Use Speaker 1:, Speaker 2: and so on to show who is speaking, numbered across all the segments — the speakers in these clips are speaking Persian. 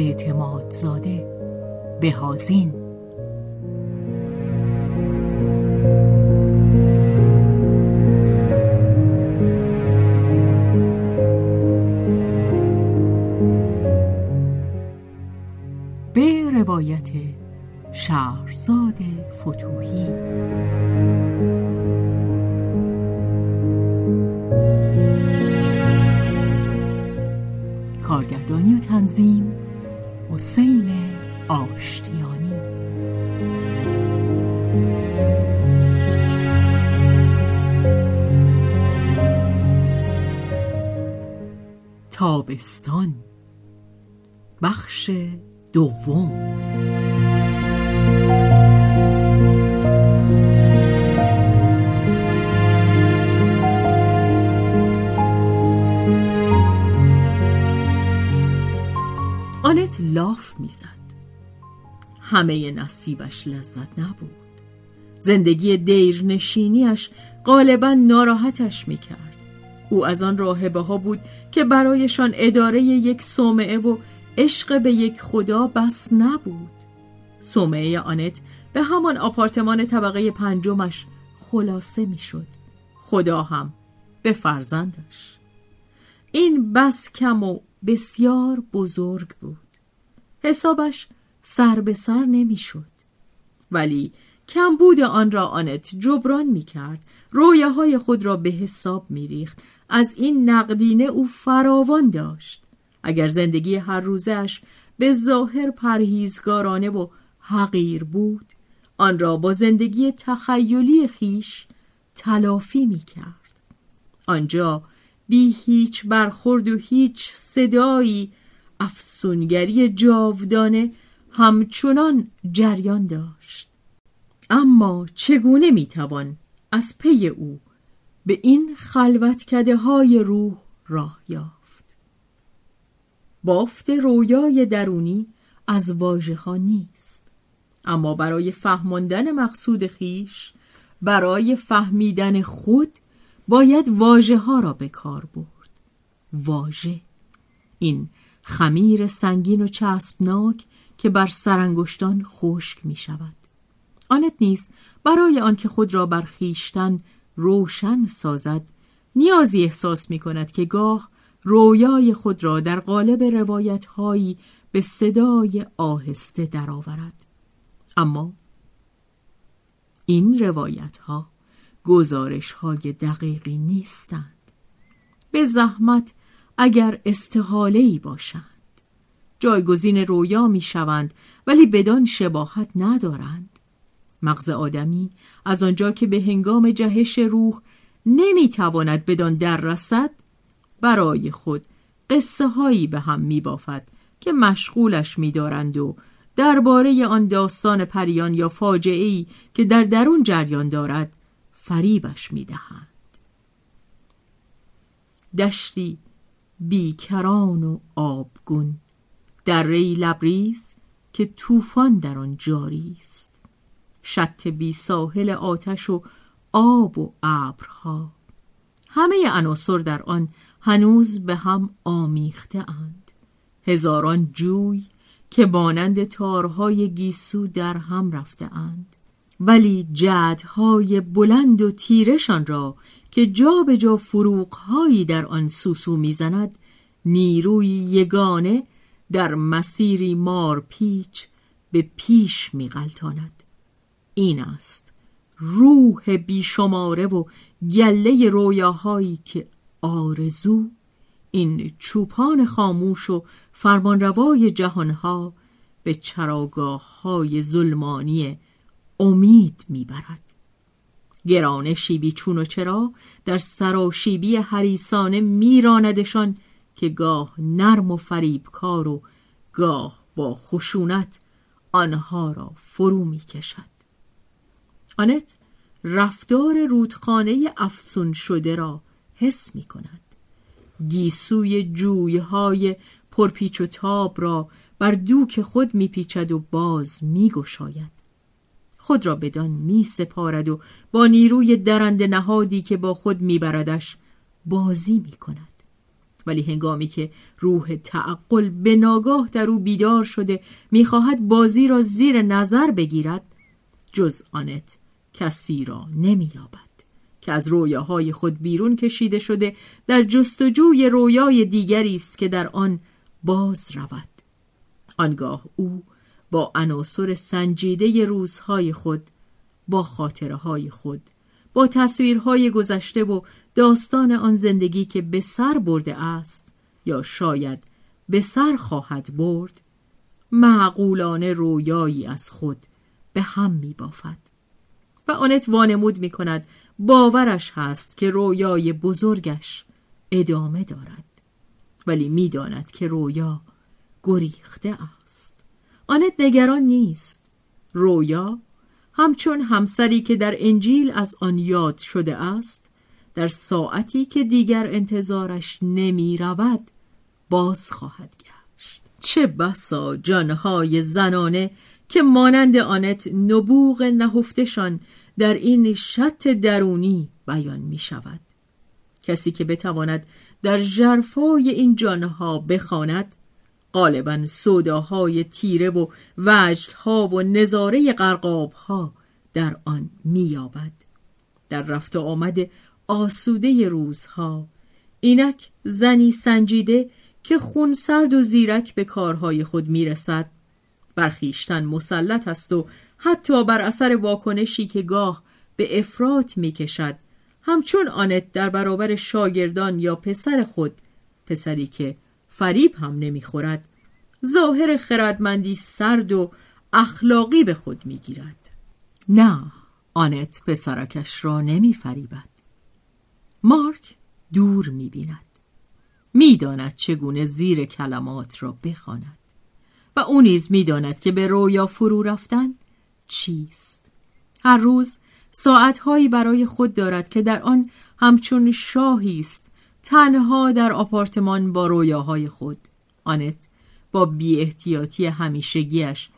Speaker 1: محمود اعتمادزاده بهازین به روایت شهرزاد فتوحی. آشتیانی. تابستان. بخش دوم. آنت لاف می‌زد. همه نصیبش لذت نبود. زندگی دیرنشینیش غالبا ناراحتش می‌کرد. او از آن راهبه ها بود که برایشان اداره یک صومعه و عشق به یک خدا بس نبود. صومعه آنت به همان آپارتمان طبقه پنجمش خلاصه می‌شد. خدا هم به فرزندش. این بس کم و بسیار بزرگ بود. حسابش سر به سر نمی‌شد. ولی کمبود آن را آنت جبران می کرد رویاهای خود را به حساب می ریخت از این نقدینه او فراوان داشت. اگر زندگی هر روزش به ظاهر پرهیزگارانه و حقیر بود آن را با زندگی تخیلی خیش تلافی می کرد آنجا بی هیچ برخورد و هیچ صدایی افسونگری جاودانه همچنان جریان داشت. اما چگونه می‌توان از پی او به این خلوتکده های روح راه یافت؟ بافت رویای درونی از واژه ها نیست. اما برای فهماندن مقصود خیش برای فهمیدن خود باید واژه ها را به کار برد. واژه. این خمیر سنگین و چسبناک که بر سرانگشتان خشک می شود آنت نیز برای آنکه خود را بر خیشتن روشن سازد نیازی احساس می کند که گاه رویای خود را در قالب روایت هایی به صدای آهسته درآورد. اما این روایت ها گزارش های دقیقی نیستند. به زحمت اگر استحاله ای باشند. جایگزین رویا می شوند ولی بدان شباهت ندارند مغز آدمی از آنجا که به هنگام جهش روح نمی تواند بدان در رسد برای خود قصه هایی به هم می بافد که مشغولش می دارند و درباره آن داستان پریان یا فاجعه ای که در درون جریان دارد فریبش می دهند. دشتی بیکران و آبگون در ری لبریز که طوفان در آن جاری است. شط بی ساحل آتش و آب و ابرها. همه عناصر در آن هنوز به هم آمیخته اند. هزاران جوی که مانند تارهای گیسو در هم رفته اند. ولی جدهای بلند و تیرشان را که جا به جا فروغهایی در آن سوسو می‌زند نیروی یگانه در مسیری مارپیچ به پیش میغلطاند. این است روح بیشماره و گله رویاهایی که آرزو این چوپان خاموش و فرمانروای جهانها به چراگاه های ظلمانی امید می‌برد. گرانشی بی چون و چرا در سراشیبی حریسانه میراندشان که گاه نرم و فریبکار و گاه با خشونت آنها را فرو می کشد. آنت رفتار رودخانه افسون شده را حس می کند. گیسوی جویهای پرپیچ و تاب را بر دوک خود میپیچد و باز میگشاید خود را بدان می سپارد و با نیروی درند نهادی که با خود میبردش بازی می کند. ولی هنگامی که روح تعقل به ناگاه در او بیدار شده می‌خواهد بازی را زیر نظر بگیرد جز آنت کسی را نمییابد که از رویاهای خود بیرون کشیده شده در جستجوی رویای دیگری است که در آن باز رود. آنگاه او با عناصر سنجیده روزهای خود با خاطره های خود با تصویرهای گذشته و داستان آن زندگی که به سر برده است یا شاید به سر خواهد برد معقولانه رویایی از خود به هم می بافد و آنت وانمود می کند باورش هست که رویای بزرگش ادامه دارد. ولی می‌داند که رویا گریخته است. آنت نگران نیست. رویا همچون همسری که در انجیل از آن یاد شده است در ساعتی که دیگر انتظارش نمی رود باز خواهد گشت. چه بسا جانهای زنانه که مانند آنت نبوغ نهفتشان در این شط درونی بیان می شود. کسی که بتواند در جرفای این جانها بخواند غالبا سوداهای تیره و وجدها و نظاره قرقابها در آن مییابد. در رفت و آمد آسوده روزها اینک زنی سنجیده که خون سرد و زیرک به کارهای خود می‌رسد. برخیشتن مسلط است و حتی بر اثر واکنشی که گاه به افراط می‌کشد. همچون آنت در برابر شاگردان یا پسر خود پسری که فریب هم نمی‌خورد. ظاهر خردمندی سرد و اخلاقی به خود می‌گیرد. نه آنت پسرکش را نمیفریبد. مارک دور می‌بیند. می‌داند چگونه زیر کلمات را بخواند. و او نیز می‌داند که به رویا فرو رفتن چیست. هر روز ساعتهایی برای خود دارد که در آن همچون شاهی است تنها در آپارتمان با رویاهای خود. آنت با بی احتیاطی همیشگیش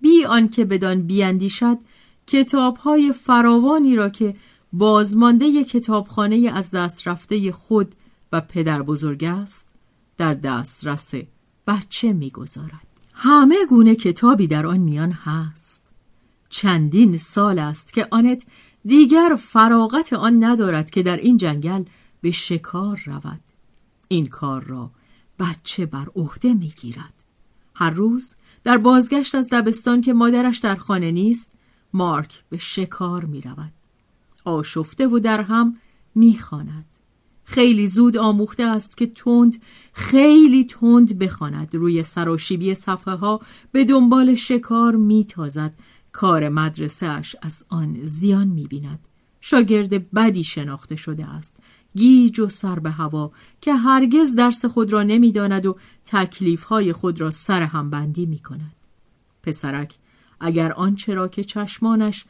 Speaker 1: بی آنکه بدان بیاندیشد کتابهای فراوانی را که بازمانده کتابخانه از دست رفته خود و پدر بزرگ است در دسترس بچه می‌گذارد. همه گونه کتابی در آن میان هست. چندین سال است که آنت دیگر فراغت آن ندارد که در این جنگل به شکار رود. این کار را بچه بر عهده می‌گیرد. هر روز در بازگشت از دبستان که مادرش در خانه نیست مارک به شکار می رود. آشفته و در هم می خیلی زود آموخته است که تند خیلی تند بخواند. روی سراشیبی صفحه ها به دنبال شکار میتازد. کار مدرسه اش از آن زیان می‌بیند. شاگرد بدی شناخته شده است. گیج و سر به هوا که هرگز درس خود را نمی‌داند و های خود را سر هم بندی می کند. پسرک اگر آنچه را که چشمانش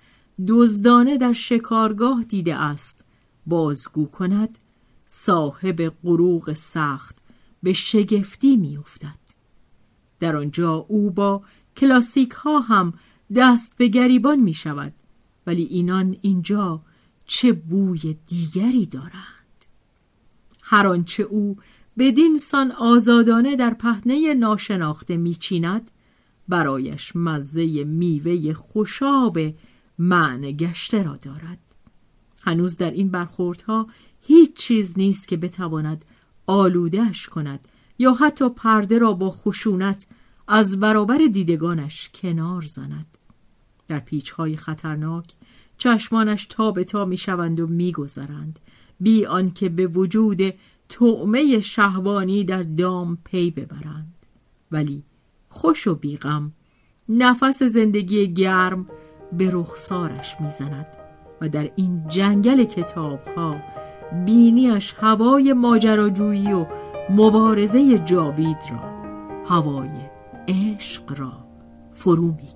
Speaker 1: دزدانه در شکارگاه دیده است بازگو کند صاحب غروق سخت به شگفتی میافتد در آنجا او با کلاسیک ها هم دست به گریبان می شود ولی اینان اینجا چه بوی دیگری دارند هر آنچه او بدین سان آزادانه در پهنه ناشناخته میچیند برایش مزه میوه خوشاب معنی گشته را دارد. هنوز در این برخوردها هیچ چیز نیست که بتواند آلودهش کند یا حتی پرده را با خشونت از برابر دیدگانش کنار زند. در پیچهای خطرناک چشمانش تا به تا می‌شوند و میگذرند. بی آنکه به وجود تعمه شهوانی در دام پی ببرند. ولی خوش و بیغم نفس زندگی گرم به رخسارش می‌زند و در این جنگل کتاب ها بینیش هوای ماجراجویی و مبارزه جاوید را هوای عشق را فرو می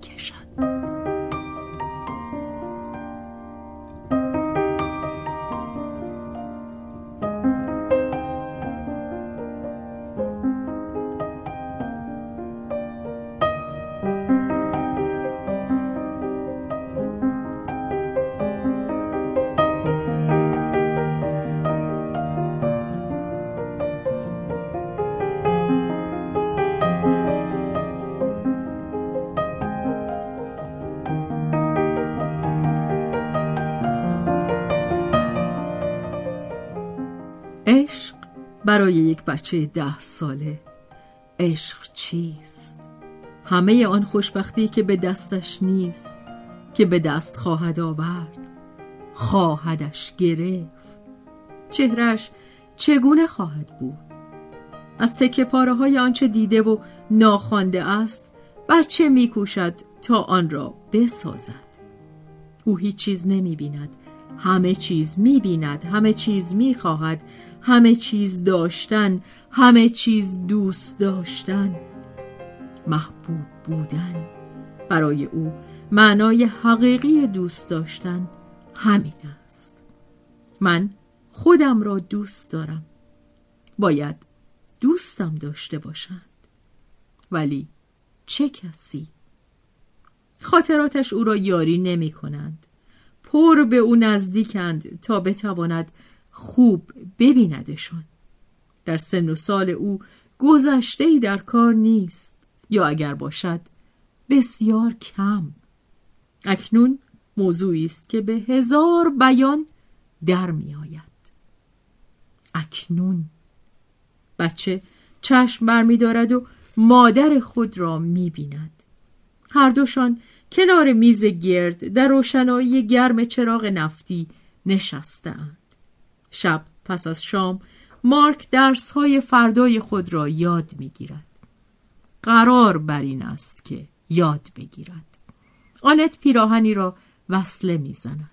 Speaker 1: برای یک بچه ده ساله. عشق چیست؟ همه آن خوشبختی که به دستش نیست که به دست خواهد آورد خواهدش گرفت. چهرش چگونه خواهد بود؟ از تکه پاره های آنچه دیده و ناخوانده است بچه میکوشد تا آن را بسازد؟ او هیچ چیز نمی بیند همه چیز می بیند همه چیز می خواهد همه چیز داشتن همه چیز دوست داشتن. محبوب بودن. برای او معنای حقیقی دوست داشتن همین است. من خودم را دوست دارم. باید دوستم داشته باشند. ولی چه کسی؟ خاطراتش او را یاری نمی کنند. پر به او نزدیکند تا بتواند خوب ببیندشان. در سن و سال او گذشته در کار نیست یا اگر باشد بسیار کم. اکنون موضوعی است که به هزار بیان در می آید اکنون. بچه چشم برمیدارد و مادر خود را می بیند هر دوشان کنار میز گرد در روشنایی گرم چراغ نفتی نشستند شب پس از شام مارک درس های فردای خود را یاد می گیرد. قرار بر این است که یاد بگیرد. آنت پیراهنی را وصله می زند.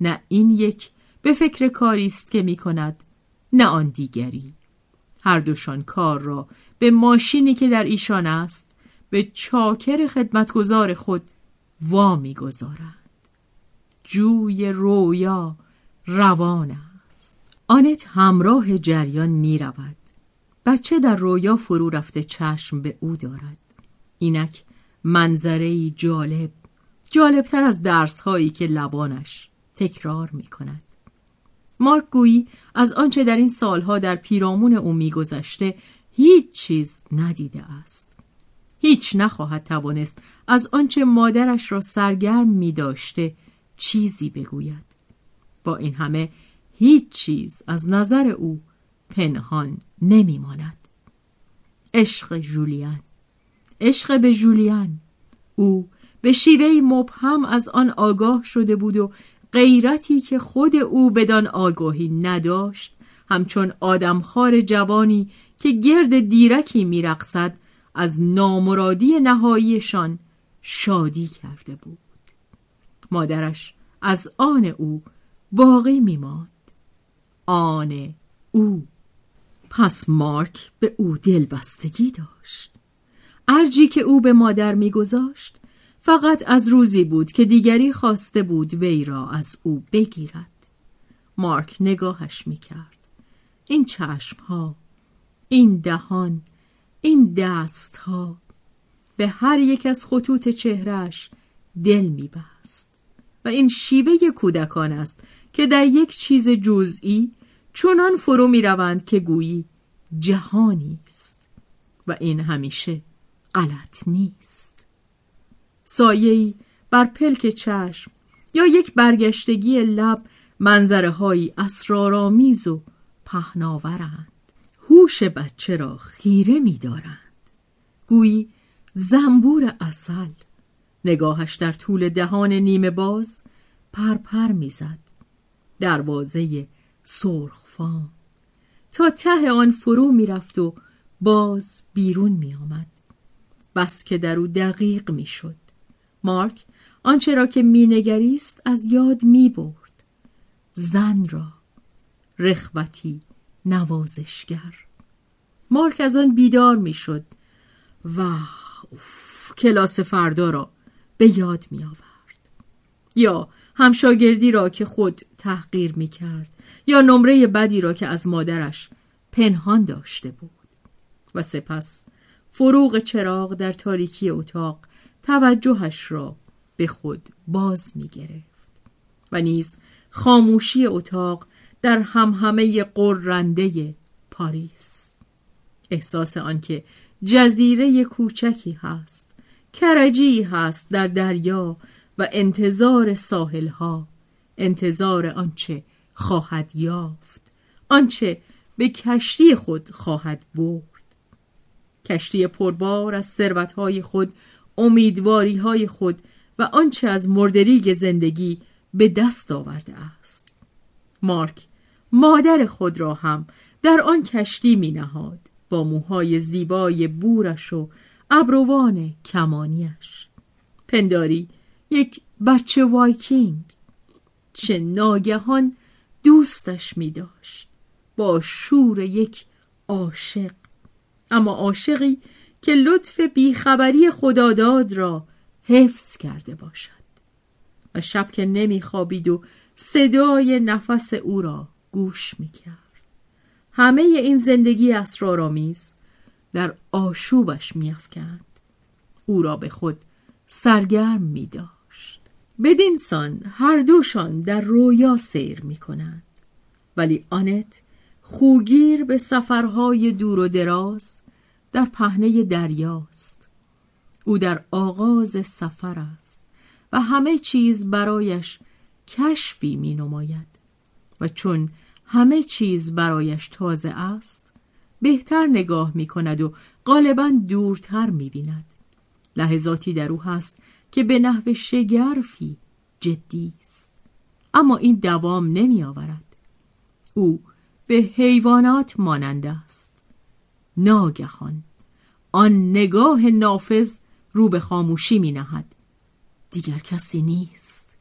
Speaker 1: نه این یک به فکر کاری است که می کند نه آن دیگری. هر دوشان کار را به ماشینی که در ایشان است به چاکر خدمتگزار خود وا گذارند. جوی رویا روان آنت همراه جریان می رود. بچه در رویا فرو رفته چشم به او دارد. اینک منظره جالب جالبتر از درس هایی که لبانش تکرار می کند. مارک گویی از آنچه در این سالها در پیرامون او میگذشته هیچ چیز ندیده است. هیچ نخواهد توانست از آنچه مادرش را سرگرم می داشته چیزی بگوید. با این همه هیچ چیز از نظر او پنهان نمیماند. عشق جولیان عشق به جولیان. او به شیوهی مبهم از آن آگاه شده بود و غیرتی که خود او بدان آگاهی نداشت همچون آدمخوار جوانی که گرد دیرکی میرقصد از نامرادی نهاییشان شادی کرده بود. مادرش از آن او باقی میماند. آن او. پس مارک به او دلبستگی داشت. ارجی که او به مادر میگذاشت فقط از روزی بود که دیگری خواسته بود وی را از او بگیرد. مارک نگاهش می‌کرد. این چشم ها این دهان این دست ها به هر یک از خطوط چهرش دل میبست. و این شیوه کودکان است که در یک چیز جزئی چنان فرو می روند که گویی جهانی است و این همیشه غلط نیست. سایه‌ای بر پلک چشم یا یک برگشتگی لب منظره هایی اسرارآمیز و پهناورند. هوش بچه را خیره می دارند. گویی زنبور اصل نگاهش در طول دهان نیمه باز پرپر می‌زد دروازه سرخفام تا ته آن فرو می‌رفت و باز بیرون می آمد. بس که در او دقیق می شد. مارک آنچه را که مینگریست از یاد می برد. زن را رخوتی نوازشگر مارک از آن بیدار می شد و کلاس فردا را به یاد می آورد. یا همشاگردی را که خود تحقیر می کرد یا نمره بدی را که از مادرش پنهان داشته بود. و سپس فروغ چراغ در تاریکی اتاق توجهش را به خود باز می گرفت و نیز خاموشی اتاق در همهمه قرنده پاریس. احساس آنکه جزیره کوچکی هست کرجی هست در دریا و انتظار ساحلها انتظار آنچه خواهد یافت آنچه به کشتی خود خواهد برد. کشتی پربار از ثروتهای خود امیدواری خود و آنچه از مردریگ زندگی به دست آورده است. مارک مادر خود را هم در آن کشتی می نهاد با موهای زیبای بورش و ابروان کمانیش پنداری یک بچه وایکینگ. چه ناگهان دوستش می داشت. با شور یک عاشق. اما عاشقی که لطف بیخبری خداداد را حفظ کرده باشد. و شب که نمیخوابید و صدای نفس او را گوش می‌کرد همه این زندگی اسرارآمیز در آشوبش میافکند او را به خود سرگرم می داشت بدین سان هر دوشان در رویا سیر می کنند. ولی آنت خوگیر به سفرهای دور و دراز در پهنه دریاست. او در آغاز سفر است و همه چیز برایش کشفی می نماید. و چون همه چیز برایش تازه است بهتر نگاه می کند و غالبا دورتر می بیند. لحظاتی در او هست که به نحو شگرفی جدی است. اما این دوام نمی آورد. او به حیوانات مانند است. ناگهان آن نگاه نافذ رو به خاموشی می نهد. دیگر کسی نیست.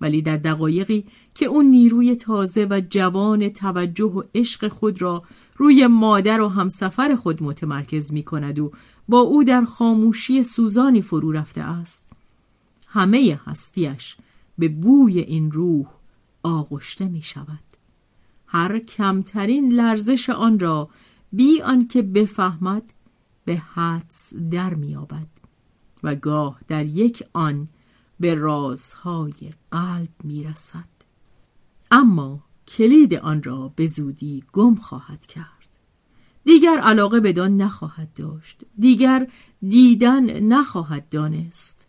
Speaker 1: ولی در دقایقی که اون نیروی تازه و جوان توجه و عشق خود را روی مادر و همسفر خود متمرکز می کند و با او در خاموشی سوزانی فرو رفته است. همه هستیش به بوی این روح آغشته می شود. هر کمترین لرزش آن را بی آنکه بفهمد به حدس در میابد و گاه در یک آن به رازهای قلب می‌رسد اما کلید آن را به زودی گم خواهد کرد. دیگر علاقه بدان نخواهد داشت. دیگر دیدن نخواهد دانست.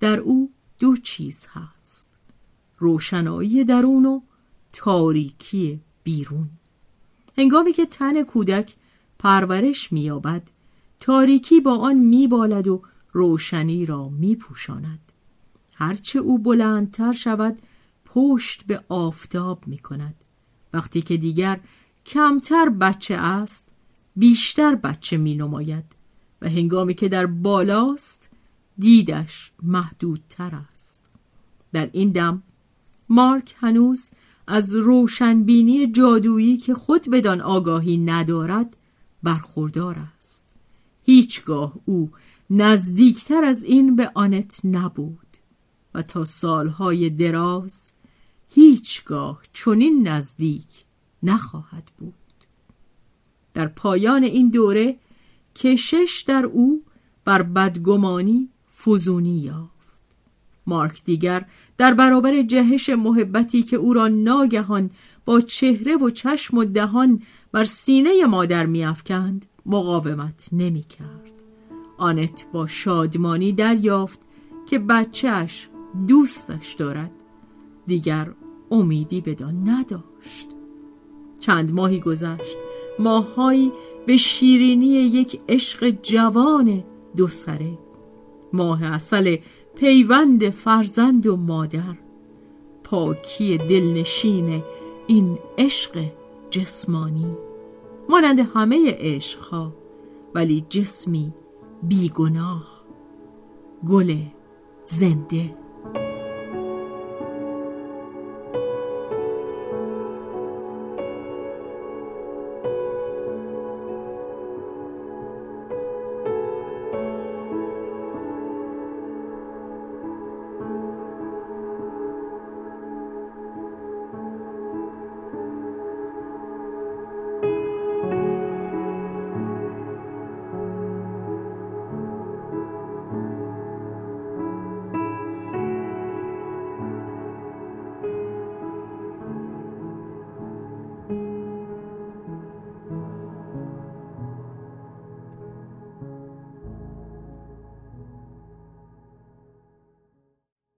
Speaker 1: در او دو چیز هست. روشنایی درون و تاریکی بیرون. هنگامی که تن کودک پرورش مییابد تاریکی با آن میبالد و روشنی را میپوشاند. هرچه او بلندتر شود پشت به آفتاب می کند. وقتی که دیگر کمتر بچه است بیشتر بچه می نماید و هنگامی که در بالاست دیدش محدودتر است. در این دم مارک هنوز از روشنبینی جادویی که خود بدان آگاهی ندارد برخوردار است. هیچگاه او نزدیکتر از این به آنت نبود و تا سالهای دراز هیچگاه چنین نزدیک نخواهد بود. در پایان این دوره کشش در او بر بدگمانی فزونی یافت مارک دیگر در برابر جهش محبتی که او را ناگهان با چهره و چشم و دهان بر سینه مادر میافکند مقاومت نمی‌کرد. آنت با شادمانی دریافت که بچهش دوستش دارد دیگر امیدی بدان نداشت چند ماهی گذشت ماههایی به شیرینی یک عشق جوان دو سره. ماه اصل پیوند فرزند و مادر. پاکی دلنشین این عشق جسمانی. مانند همه عشقها ولی جسمی بیگناه. گل زنده.